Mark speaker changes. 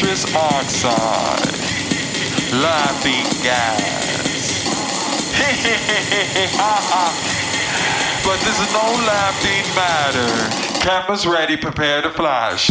Speaker 1: nitrous oxide, laughing gas. but this is no laughing matter. Cameras ready, prepare to flash.